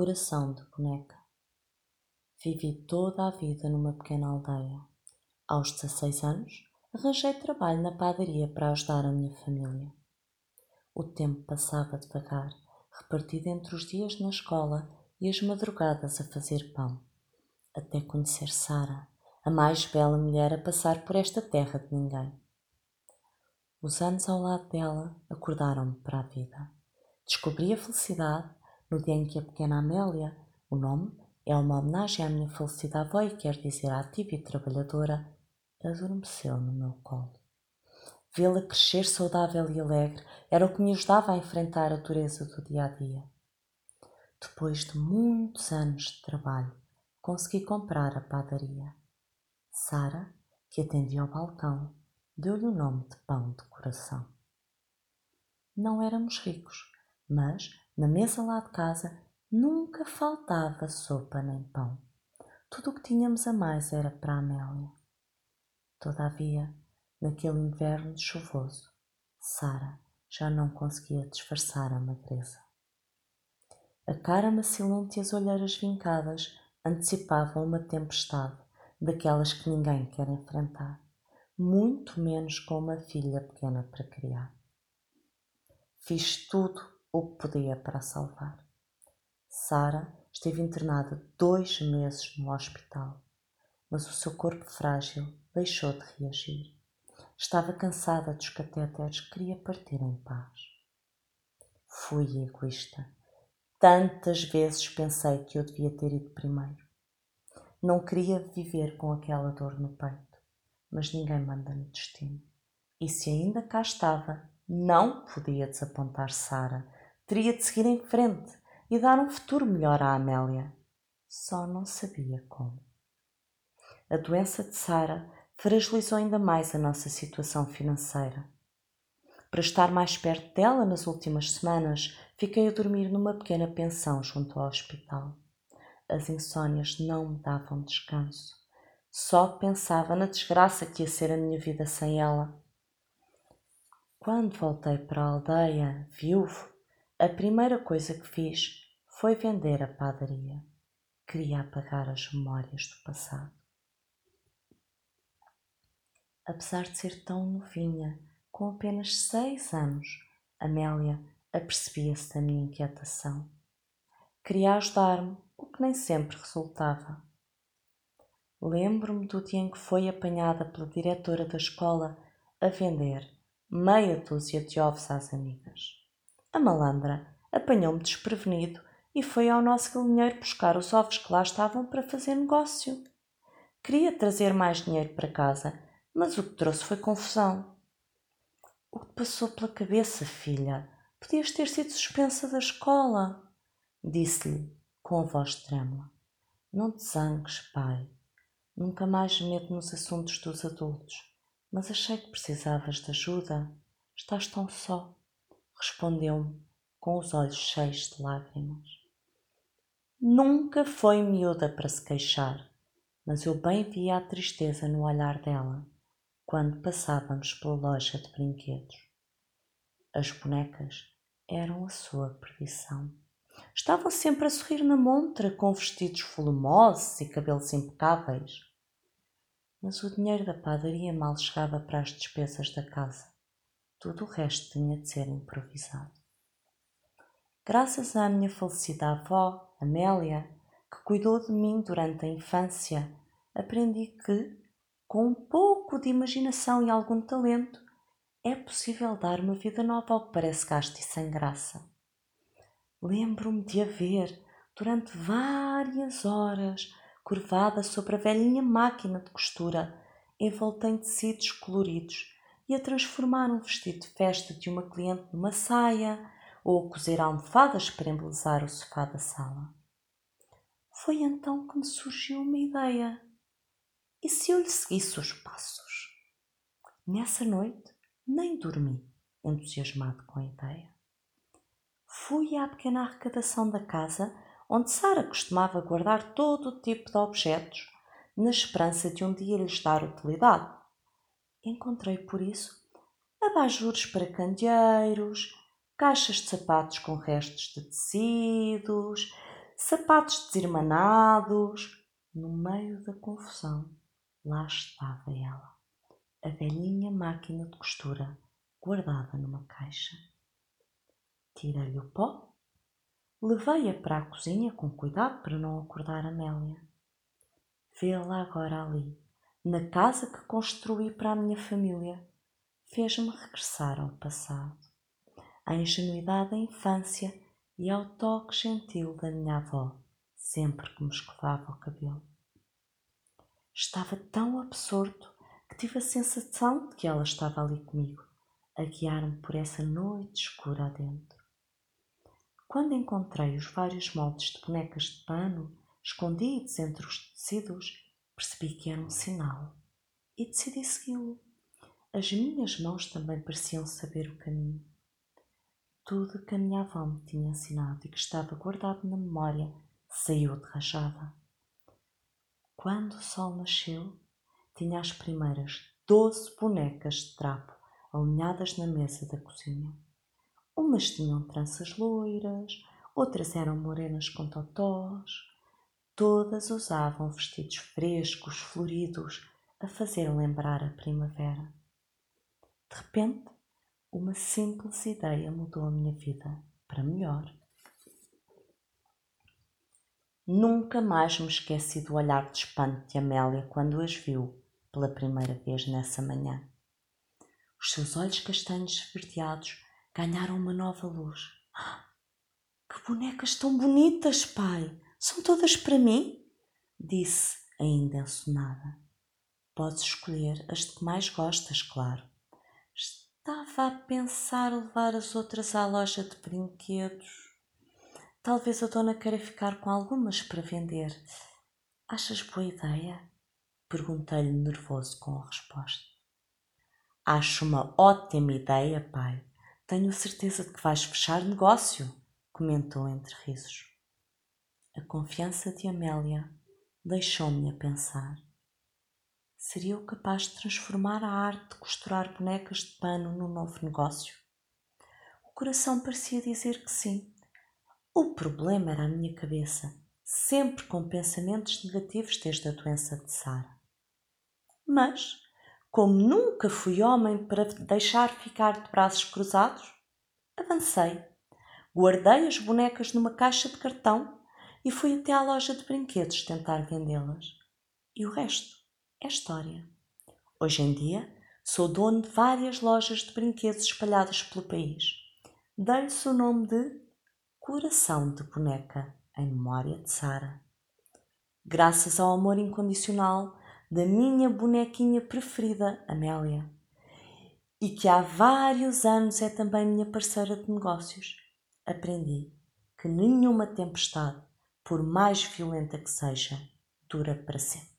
Coração de boneca. Vivi toda a vida numa pequena aldeia. Aos 16 anos, arranjei trabalho na padaria para ajudar a minha família. O tempo passava devagar, repartido entre os dias na escola e as madrugadas a fazer pão, até conhecer Sara, a mais bela mulher a passar por esta terra de ninguém. Os anos ao lado dela acordaram-me para a vida. Descobri a felicidade no dia em que a pequena Amélia, o nome é uma homenagem à minha falecida avó e quer dizer ativa e trabalhadora, adormeceu no meu colo. Vê-la crescer saudável e alegre era o que me ajudava a enfrentar a dureza do dia a dia. Depois de muitos anos de trabalho, consegui comprar a padaria. Sara, que atendia ao balcão, deu-lhe o nome de pão de coração. Não éramos ricos, mas na mesa lá de casa nunca faltava sopa nem pão. Tudo o que tínhamos a mais era para a Amélia. Todavia, naquele inverno chuvoso, Sara já não conseguia disfarçar a magreza. A cara macilenta e as olheiras vincadas antecipavam uma tempestade daquelas que ninguém quer enfrentar, muito menos com uma filha pequena para criar. Fiz tudo o que podia para salvar. Sara esteve internada dois meses no hospital, mas o seu corpo frágil deixou de reagir. Estava cansada dos catéteres, queria partir em paz. Fui egoísta. Tantas vezes pensei que eu devia ter ido primeiro. Não queria viver com aquela dor no peito, mas ninguém manda no destino. E se ainda cá estava, não podia desapontar Sara. Teria de seguir em frente e dar um futuro melhor à Amélia. Só não sabia como. A doença de Sara fragilizou ainda mais a nossa situação financeira. Para estar mais perto dela nas últimas semanas, fiquei a dormir numa pequena pensão junto ao hospital. As insônias não me davam descanso. Só pensava na desgraça que ia ser a minha vida sem ela. Quando voltei para a aldeia, viúvo, a primeira coisa que fiz foi vender a padaria. Queria apagar as memórias do passado. Apesar de ser tão novinha, com apenas seis anos, Amélia apercebia-se da minha inquietação. Queria ajudar-me, o que nem sempre resultava. Lembro-me do dia em que foi apanhada pela diretora da escola a vender meia dúzia de ovos às amigas. A malandra apanhou-me desprevenido e foi ao nosso galinheiro buscar os ovos que lá estavam para fazer negócio. Queria trazer mais dinheiro para casa, mas o que trouxe foi confusão. O que passou pela cabeça, filha? Podias ter sido suspensa da escola, disse-lhe com a voz trêmula. Não te zangues, pai. Nunca mais meto nos assuntos dos adultos, mas achei que precisavas de ajuda. Estás tão só, respondeu-me com os olhos cheios de lágrimas. Nunca foi miúda para se queixar, mas eu bem via a tristeza no olhar dela quando passávamos pela loja de brinquedos. As bonecas eram a sua perdição. Estavam sempre a sorrir na montra, com vestidos volumosos e cabelos impecáveis. Mas o dinheiro da padaria mal chegava para as despesas da casa. Tudo o resto tinha de ser improvisado. Graças à minha falecida avó, Amélia, que cuidou de mim durante a infância, aprendi que, com um pouco de imaginação e algum talento, é possível dar uma vida nova ao que parece gasto e sem graça. Lembro-me de a ver, durante várias horas, curvada sobre a velhinha máquina de costura, envolta em tecidos coloridos, e a transformar um vestido de festa de uma cliente numa saia, ou a cozer almofadas para embelezar o sofá da sala. Foi então que me surgiu uma ideia. E se eu lhe seguisse os passos? Nessa noite nem dormi, entusiasmado com a ideia. Fui à pequena arrecadação da casa, onde Sara costumava guardar todo o tipo de objetos, na esperança de um dia lhes dar utilidade. Encontrei, por isso, abajures para candeeiros, caixas de sapatos com restos de tecidos, sapatos desirmanados. No meio da confusão, lá estava ela, a velhinha máquina de costura guardada numa caixa. Tirei-lhe o pó, levei-a para a cozinha com cuidado para não acordar Amélia. Vê-la agora ali, na casa que construí para a minha família, fez-me regressar ao passado, à ingenuidade da infância e ao toque gentil da minha avó, sempre que me escovava o cabelo. Estava tão absorto que tive a sensação de que ela estava ali comigo, a guiar-me por essa noite escura adentro. Quando encontrei os vários moldes de bonecas de pano escondidos entre os tecidos, percebi que era um sinal e decidi segui-lo. As minhas mãos também pareciam saber o caminho. Tudo que a minha avó me tinha ensinado e que estava guardado na memória saiu de rajada. Quando o sol nasceu, tinha as primeiras doze bonecas de trapo alinhadas na mesa da cozinha. Umas tinham tranças loiras, outras eram morenas com totós. Todas usavam vestidos frescos, floridos, a fazer lembrar a primavera. De repente, uma simples ideia mudou a minha vida para melhor. Nunca mais me esqueci do olhar de espanto de Amélia quando as viu pela primeira vez nessa manhã. Os seus olhos castanhos esverdeados ganharam uma nova luz. Ah, que bonecas tão bonitas, pai! São todas para mim? Disse, ainda ensonada. Podes escolher as que mais gostas, claro. Estava a pensar levar as outras à loja de brinquedos. Talvez a dona queira ficar com algumas para vender. Achas boa ideia? Perguntei-lhe nervoso com a resposta. Acho uma ótima ideia, pai. Tenho certeza de que vais fechar negócio, comentou entre risos. A confiança de Amélia deixou-me a pensar. Seria eu capaz de transformar a arte de costurar bonecas de pano num novo negócio? O coração parecia dizer que sim. O problema era a minha cabeça, sempre com pensamentos negativos desde a doença de Sara. Mas como nunca fui homem para deixar ficar de braços cruzados, avancei, guardei as bonecas numa caixa de cartão e fui até à loja de brinquedos tentar vendê-las. E o resto é história. Hoje em dia, sou dono de várias lojas de brinquedos espalhadas pelo país. Dei-lhes o nome de Coração de Boneca, em memória de Sara. Graças ao amor incondicional da minha bonequinha preferida, Amélia, e que há vários anos é também minha parceira de negócios. Aprendi que nenhuma tempestade, por mais violenta que seja, dura para sempre.